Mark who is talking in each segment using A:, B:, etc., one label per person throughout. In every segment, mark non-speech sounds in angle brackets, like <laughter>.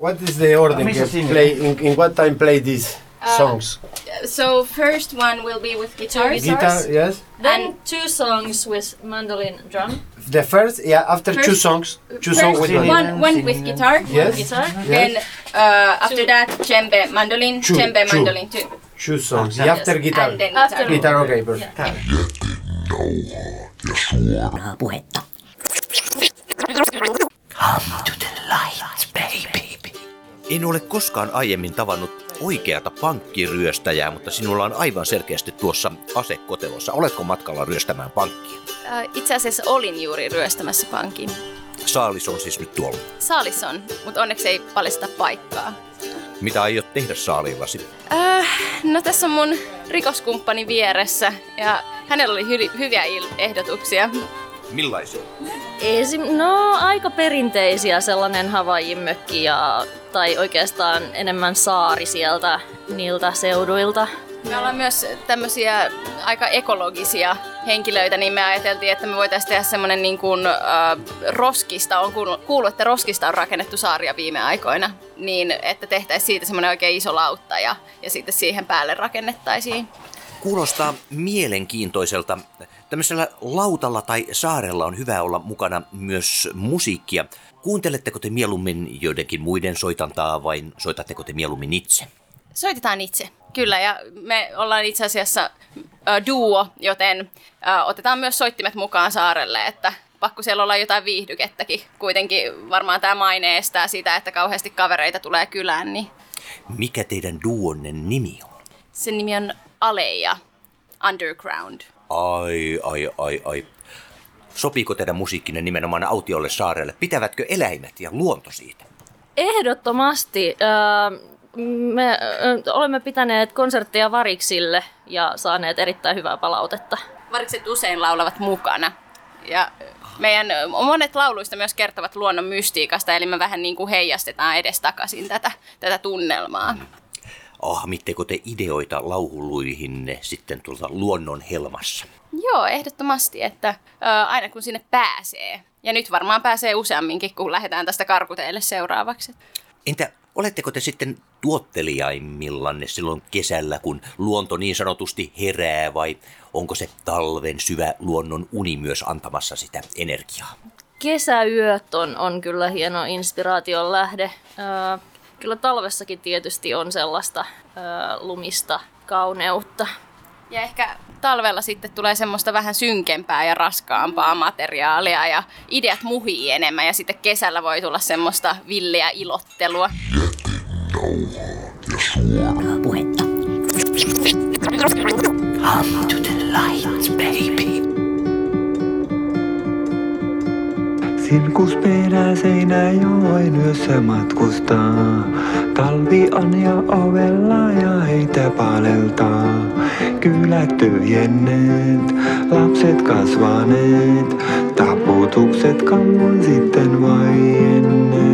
A: What is the order?
B: Missä
A: que
B: sinne?
A: play in, in what time play these songs?
C: So first one will be with guitars.
A: Guitar, yes.
D: Then
C: And-
D: two songs with mandolin drum.
A: The first, yeah. After two songs, two
C: First
A: songs with one.
C: one, one with guitar.
A: Yes.
D: Guitar.
C: Then uh, after that, djembe, mandolin,
A: Two,
C: djembe,
A: two.
C: mandolin too.
A: Two songs. Yeah, after guitar.
C: And then
D: After-
C: guitar.
A: Guitar, okay, perfect.
E: puhetta.
F: En ole koskaan aiemmin tavannut oikeata pankkiryöstäjää, mutta sinulla on aivan selkeästi tuossa asekotelossa. Oletko matkalla ryöstämään pankkia?
C: Äh, Itse asiassa olin juuri ryöstämässä pankin.
F: Saalis on siis nyt tuolla.
C: Saalis on, mutta onneksi ei paljasta paikkaa.
F: Mitä aiot tehdä saaliillasi?
C: Äh, no tässä on mun rikoskumppani vieressä ja hänellä oli hy- hyviä il- ehdotuksia.
F: Millaisia?
D: Esim, no aika perinteisiä sellainen Havaijin mökki ja, tai oikeastaan enemmän saari sieltä niiltä seuduilta.
C: Me ollaan myös tämmöisiä aika ekologisia henkilöitä, niin me ajateltiin, että me voitaisiin tehdä semmoinen niin kuin äh, roskista, on kuullut, kuullut, että roskista on rakennettu saaria viime aikoina, niin että tehtäisiin siitä semmoinen oikein iso lautta ja, ja sitten siihen päälle rakennettaisiin.
F: Kuulostaa mielenkiintoiselta. Tämmöisellä lautalla tai saarella on hyvä olla mukana myös musiikkia. Kuunteletteko te mieluummin joidenkin muiden soitantaa vai soitatteko te mieluummin itse?
C: Soitetaan itse, kyllä, ja me ollaan itse asiassa äh, duo, joten äh, otetaan myös soittimet mukaan saarelle, että pakko siellä olla jotain viihdykettäkin. Kuitenkin varmaan tämä maine estää sitä, että kauheasti kavereita tulee kylään, niin
F: Mikä teidän duonne nimi on?
C: sen nimi on Aleja Underground.
F: Ai, ai, ai, ai. Sopiiko teidän musiikkinne nimenomaan autiolle saarelle? Pitävätkö eläimet ja luonto siitä?
D: Ehdottomasti. Öö, me olemme pitäneet konsertteja variksille ja saaneet erittäin hyvää palautetta.
C: Varikset usein laulavat mukana. Ja meidän monet lauluista myös kertovat luonnon mystiikasta, eli me vähän niin kuin heijastetaan edestakaisin tätä, tätä tunnelmaa.
F: Ahmitteko te ideoita lauhuluihinne sitten tuolta luonnon helmassa?
C: Joo, ehdottomasti, että ö, aina kun sinne pääsee. Ja nyt varmaan pääsee useamminkin, kun lähdetään tästä karkuteille seuraavaksi.
F: Entä oletteko te sitten tuottelijaimmillanne silloin kesällä, kun luonto niin sanotusti herää, vai onko se talven syvä luonnon uni myös antamassa sitä energiaa?
D: Kesäyöt on, on kyllä hieno inspiraation lähde. Öö, kyllä talvessakin tietysti on sellaista öö, lumista kauneutta.
C: Ja ehkä talvella sitten tulee semmoista vähän synkempää ja raskaampaa materiaalia ja ideat muhii enemmän ja sitten kesällä voi tulla semmoista villiä ilottelua.
E: puhetta. Come to the light, baby.
G: Silkus peräseinä joen yössä matkustaa. Talvi on jo ovella ja heitä paleltaa. Kylät tyhjenneet, lapset kasvaneet. Taputukset kauan sitten vaienneet.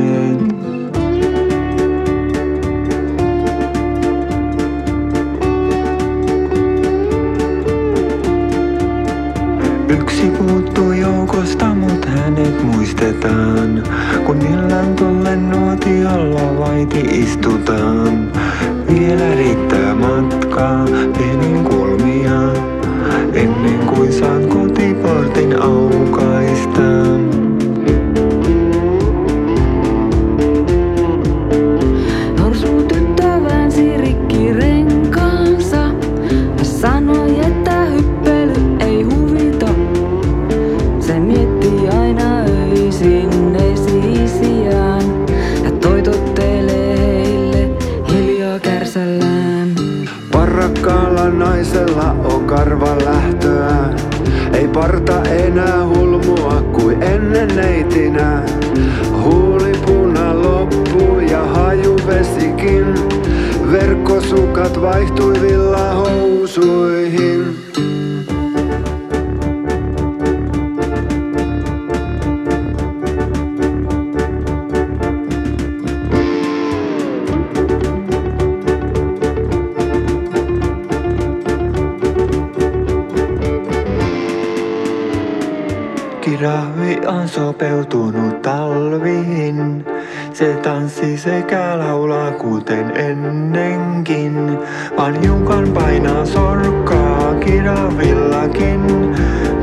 G: Vaiti istutaan. Vielä riittää vaihtui villahousuihin. Kirahvi on sopeutunut talviin. Se tanssi sekä laulaa kuten ennenkin. Vaan junkan painaa sorkkaa kiravillakin.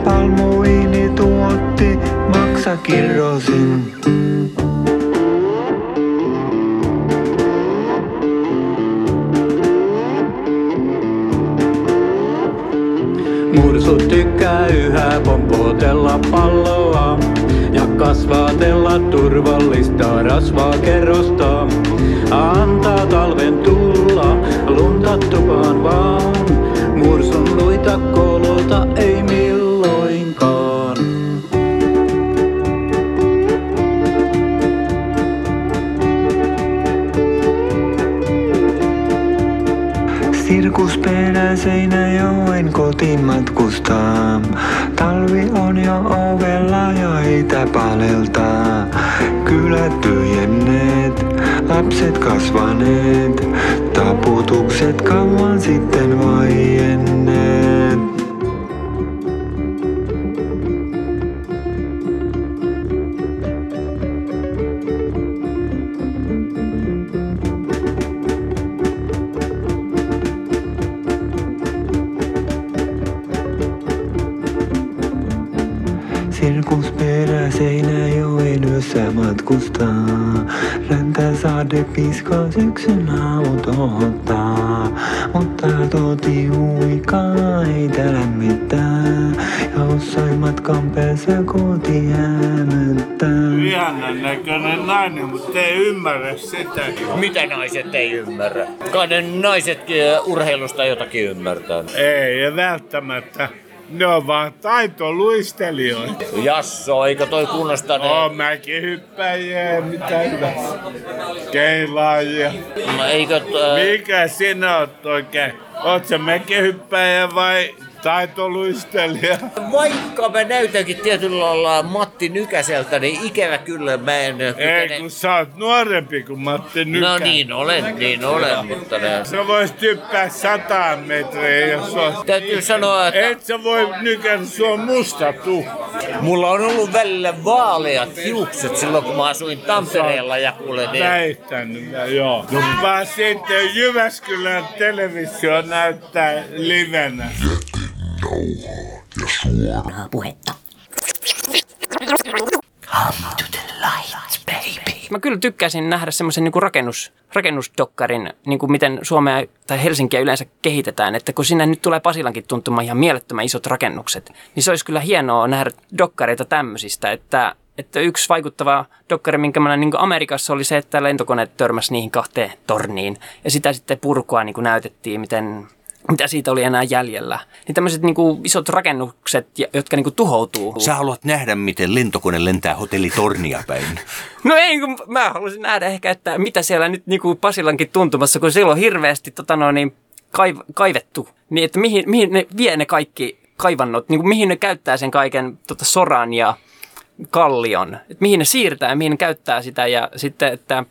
G: Palmuini tuotti maksa kirrosin. Mursut tykkää yhä pompotella palloa kasvatella turvallista rasvaa kerrosta. Antaa talven tulla, lunta tupaan vaan. Seinäjoen yössä matkustaa. Räntä sade piskaa syksyn autottaa. Mutta toti huikaa ei tää lämmittää. Ja jossain matkan päässä koti hämöttää.
B: Ihanan näköinen nainen, mutta ei ymmärrä sitä.
F: Mitä naiset ei ymmärrä? Kai ne naisetkin urheilusta jotakin ymmärtää.
B: Ei, ja välttämättä. Ne on vaan taitoluistelijoita.
F: Jasso, eikö toi kunnosta ne...
B: Oo, mäkin hyppäjiä, mitä hyvä. Keilaajia.
F: No, eikö...
B: Mikä sinä oot oikein? Oot sä mäkihyppäjä vai taitoluistelija?
F: Vaikka mä näytänkin tietyllä lailla Matti Nykäseltä, niin ikävä kyllä mä en...
B: Ei,
F: kykene-
B: kun sä oot nuorempi kuin Matti Nykä.
F: No niin olen, niin olen, mutta ne...
B: Sä vois hyppää sataan metriä, jos ois...
F: Täytyy sanoa, että
B: Et sä voi nykätä, sua musta tukka.
F: mulla on ollut välillä vaaleat hiukset silloin, kun mä asuin Tampereella ja kuule niin...
B: Väittänyt, joo. Vaan sitten Jyväskylän televisio näyttää livenä.
E: Suoraa puhetta. Come to the light, baby.
H: Mä kyllä tykkäisin nähdä semmoisen niin rakennus, rakennusdokkarin, niin kuin miten Suomea tai Helsinkiä yleensä kehitetään. Että kun sinne nyt tulee Pasilankin tuntumaan ihan mielettömän isot rakennukset, niin se olisi kyllä hienoa nähdä dokkareita tämmöisistä. Että, että yksi vaikuttava dokkari, minkä mä näin niin Amerikassa oli se, että lentokoneet törmäsi niihin kahteen torniin. Ja sitä sitten purkua niin kuin näytettiin, miten mitä siitä oli enää jäljellä. Niin tämmöiset niin kuin isot rakennukset, jotka niin kuin tuhoutuu.
F: Sä haluat nähdä, miten lentokone lentää hotellitornia päin. <laughs>
H: No ei, kun mä haluaisin nähdä ehkä, että mitä siellä nyt niin kuin Pasilankin tuntumassa, kun siellä on hirveästi tota noin, niin kaiv, kaivettu. Niin, että mihin, mihin ne vie ne kaikki kaivannot, niin kuin mihin ne käyttää sen kaiken tota, soran ja kallion. Että mihin ne siirtää ja mihin ne käyttää sitä ja sitten, että,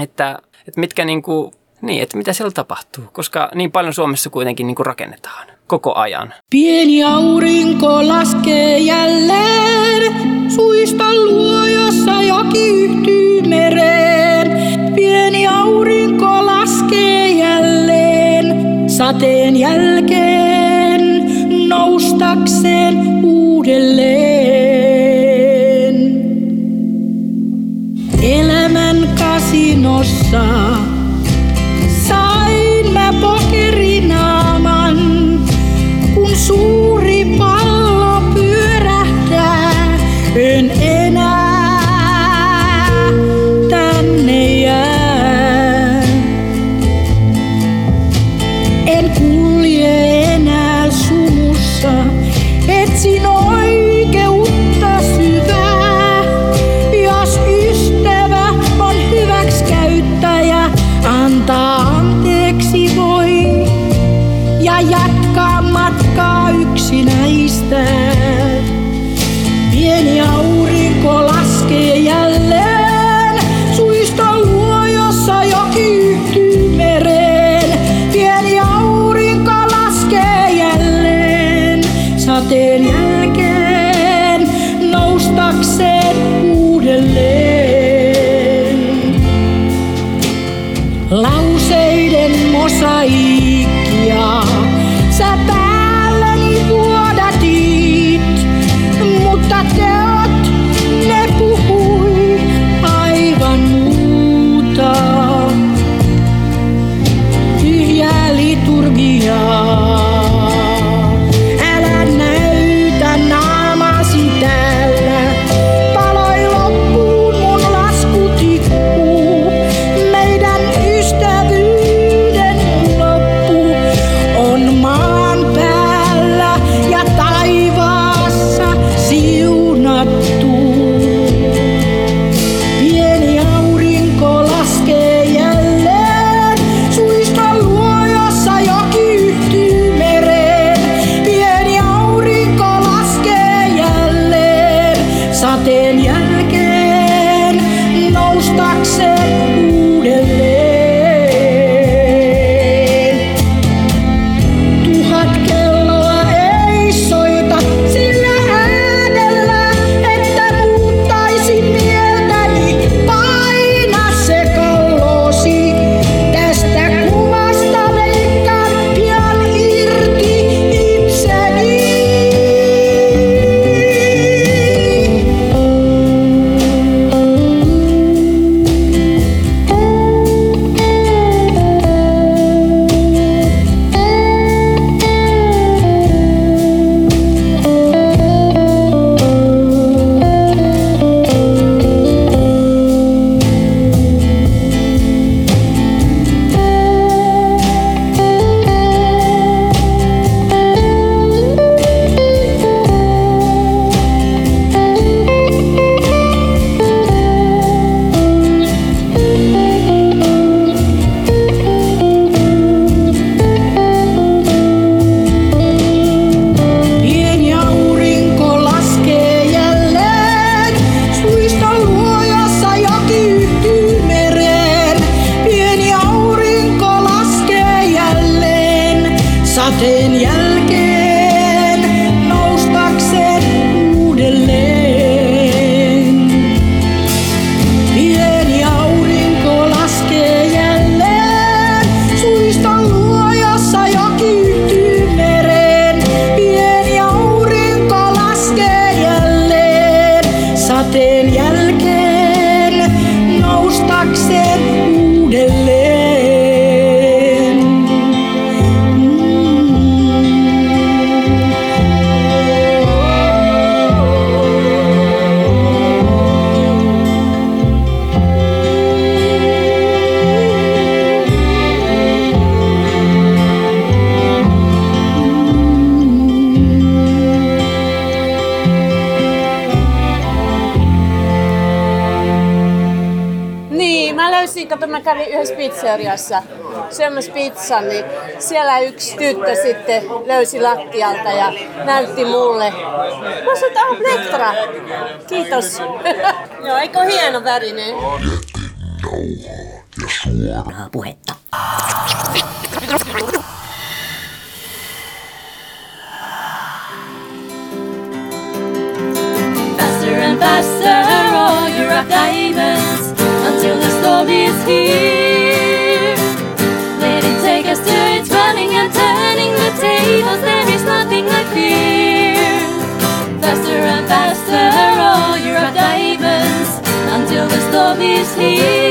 H: että, että mitkä niin kuin, niin, että mitä siellä tapahtuu, koska niin paljon Suomessa kuitenkin niin kuin rakennetaan koko ajan.
I: Pieni aurinko laskee jälleen, suista luojossa joki yhtyy mereen. Pieni aurinko laskee jälleen, sateen jälkeen noustakseen uudelleen. Elämän kasinossa
J: pizzeriassa syömässä pizzan, niin siellä yksi tyttö sitten löysi lattialta ja näytti mulle. Mä sanoin, että on Plektra. Kiitos. <laughs> Joo, eikö ole hieno värinen?
E: Suoraa puhetta.
K: Faster and faster, all your rough diamonds, until the storm is here. To its running and turning the tables. There is nothing like fear. Faster and faster, all your diamonds, until the storm is here.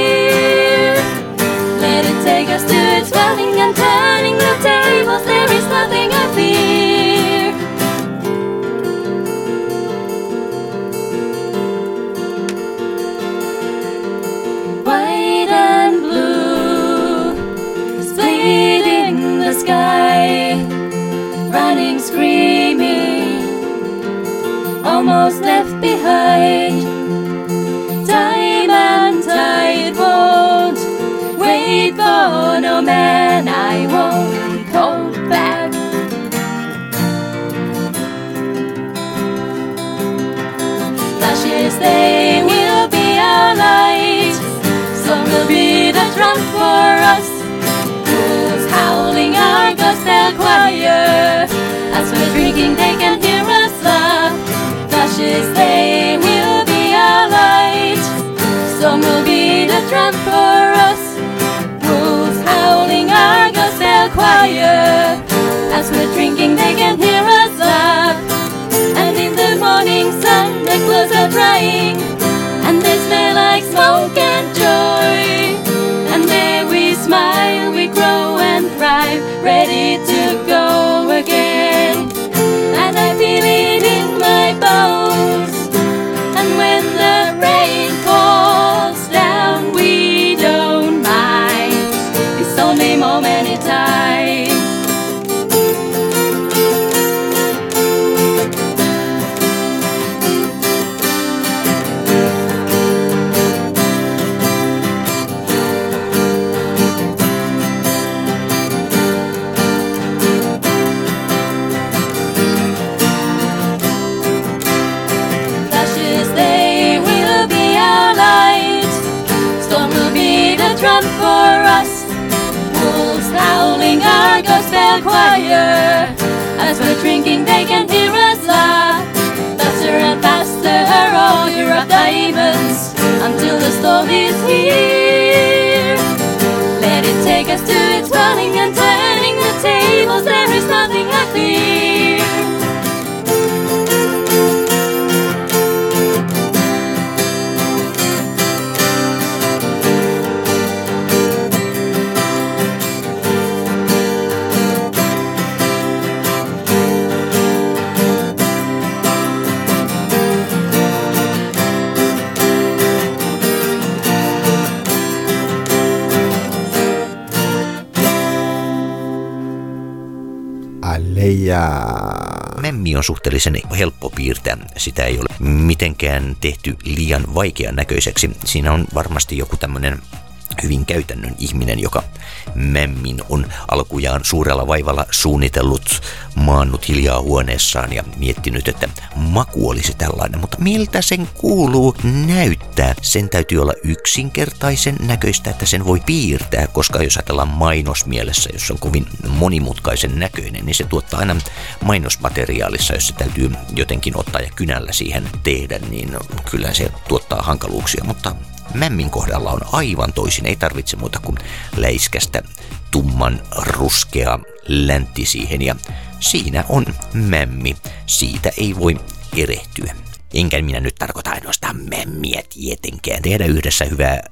K: Almost left behind. Time and tide won't wait for no man, I won't hold back. Flashes, they will be our light. Song will be the drum for us. Wolves howling our gospel choir. As we're drinking, they can hear ashes they will be our light. Storm will be the trump for us. Wolves howling our gospel choir. As we're drinking, they can hear us laugh. And in the morning sun, their clothes are drying, and they smell like smoke and joy. And there we smile, we grow and thrive, ready to go again. Choir. As we're drinking, they can hear us laugh. Faster and faster, oh, you're of diamonds until the storm is here. Let it take us to its running and
A: Aleja.
F: Memmi on suhteellisen helppo piirtää. Sitä ei ole mitenkään tehty liian vaikean näköiseksi. Siinä on varmasti joku tämmöinen hyvin käytännön ihminen, joka Memmin on alkujaan suurella vaivalla suunnitellut, maannut hiljaa huoneessaan ja miettinyt, että maku olisi tällainen, mutta miltä sen kuuluu näyttää? Sen täytyy olla yksinkertaisen näköistä, että sen voi piirtää, koska jos ajatellaan mainosmielessä, jos on kovin monimutkaisen näköinen, niin se tuottaa aina mainosmateriaalissa, jos se täytyy jotenkin ottaa ja kynällä siihen tehdä, niin kyllä se tuottaa hankaluuksia, mutta Mämmin kohdalla on aivan toisin, ei tarvitse muuta kuin läiskästä tumman ruskea läntti siihen ja siinä on mämmi. Siitä ei voi erehtyä. Enkä minä nyt tarkoita ainoastaan mämmiä tietenkään. Tehdä yhdessä hyvää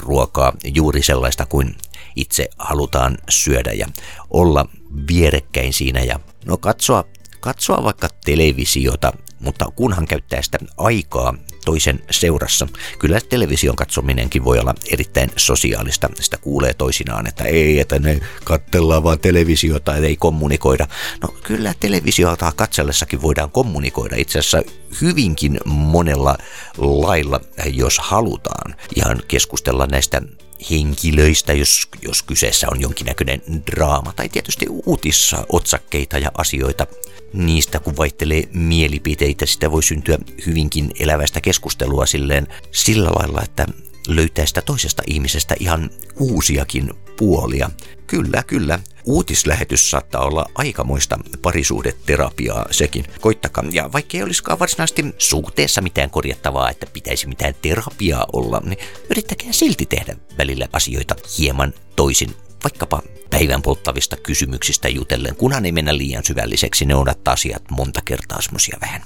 F: ruokaa, juuri sellaista kuin itse halutaan syödä ja olla vierekkäin siinä ja no katsoa, katsoa vaikka televisiota, mutta kunhan käyttää sitä aikaa toisen seurassa. Kyllä television katsominenkin voi olla erittäin sosiaalista. Sitä kuulee toisinaan, että ei, että ne katsellaan vaan televisiota ei kommunikoida. No kyllä televisiota katsellessakin voidaan kommunikoida itse asiassa hyvinkin monella lailla, jos halutaan. Ihan keskustella näistä henkilöistä, jos, jos kyseessä on jonkinnäköinen draama, tai tietysti uutissa otsakkeita ja asioita. Niistä kun vaihtelee mielipiteitä, sitä voi syntyä hyvinkin elävästä keskustelua silleen sillä lailla, että löytää sitä toisesta ihmisestä ihan uusiakin puolia. Kyllä, kyllä. Uutislähetys saattaa olla aikamoista parisuhdeterapiaa sekin. Koittakaa. Ja vaikka ei olisikaan varsinaisesti suhteessa mitään korjattavaa, että pitäisi mitään terapiaa olla, niin yrittäkää silti tehdä välillä asioita hieman toisin. Vaikkapa päivän polttavista kysymyksistä jutellen, kunhan ei mennä liian syvälliseksi, ne ovat asiat monta kertaa semmosia vähän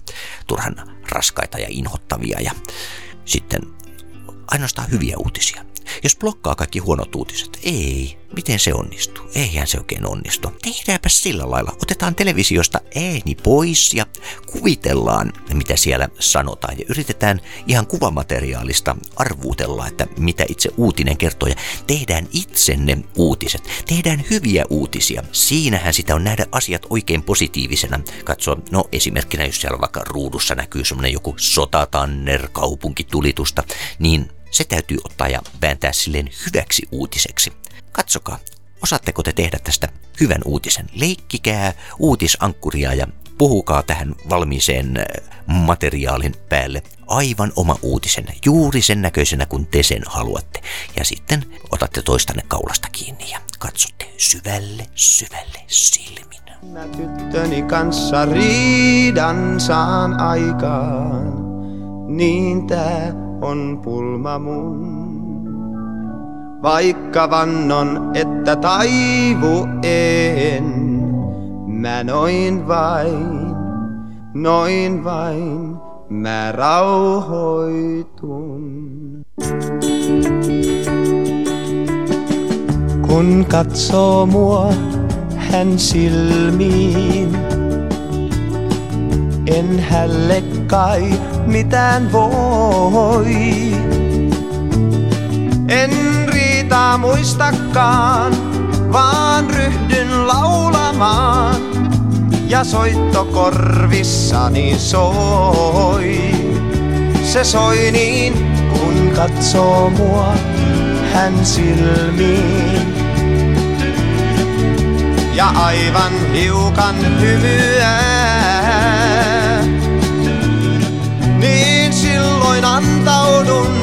F: turhan raskaita ja inhottavia ja sitten ainoastaan hyviä uutisia. Jos blokkaa kaikki huonot uutiset, ei, miten se onnistuu? Eihän se oikein onnistu. Tehdäänpä sillä lailla. Otetaan televisiosta ääni pois ja kuvitellaan, mitä siellä sanotaan. Ja yritetään ihan kuvamateriaalista arvuutella, että mitä itse uutinen kertoo. Ja tehdään itse ne uutiset. Tehdään hyviä uutisia. Siinähän sitä on nähdä asiat oikein positiivisena. Katso, no esimerkkinä, jos siellä vaikka ruudussa näkyy semmoinen joku sotatanner kaupunkitulitusta, niin se täytyy ottaa ja vääntää silleen hyväksi uutiseksi. Katsokaa, osaatteko te tehdä tästä hyvän uutisen? Leikkikää uutisankkuria ja puhukaa tähän valmiiseen äh, materiaalin päälle aivan oma uutisen, juuri sen näköisenä kuin te sen haluatte. Ja sitten otatte toistanne kaulasta kiinni ja katsotte syvälle, syvälle silmin.
L: Mä tyttöni kanssa riidan saan aikaan, niin tää on pulma mun. Vaikka vannon, että taivu en, mä noin vain, noin vain, mä rauhoitun.
G: Kun katsoo mua,
L: hän silmiin. En hälle kai mitään voi. En riitä muistakaan, vaan ryhdyn laulamaan. Ja soitto korvissani soi. Se soi niin, kun katsoo mua hän silmiin. Ja aivan hiukan hymyää. Antaudun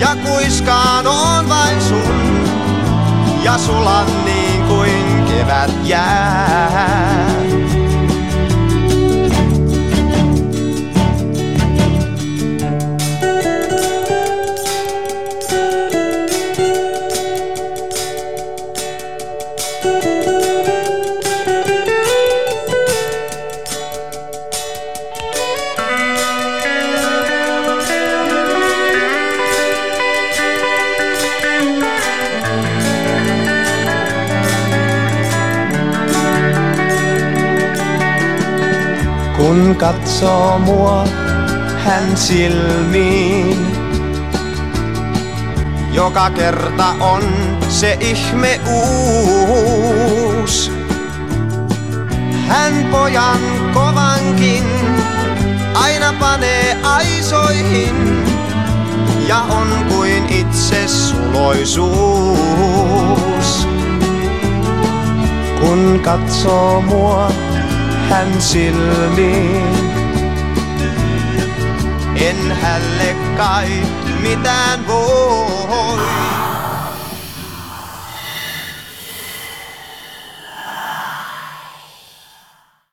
L: ja kuiskaan on vain sun. Ja sulan niin kuin kevät jää. Katsoo mua hän silmiin, joka kerta on se ihme uus. Hän pojan kovankin aina panee aisoihin ja on kuin itse suloisuus. Kun katsoo mua hän silmiin. En hälle kai mitään voi.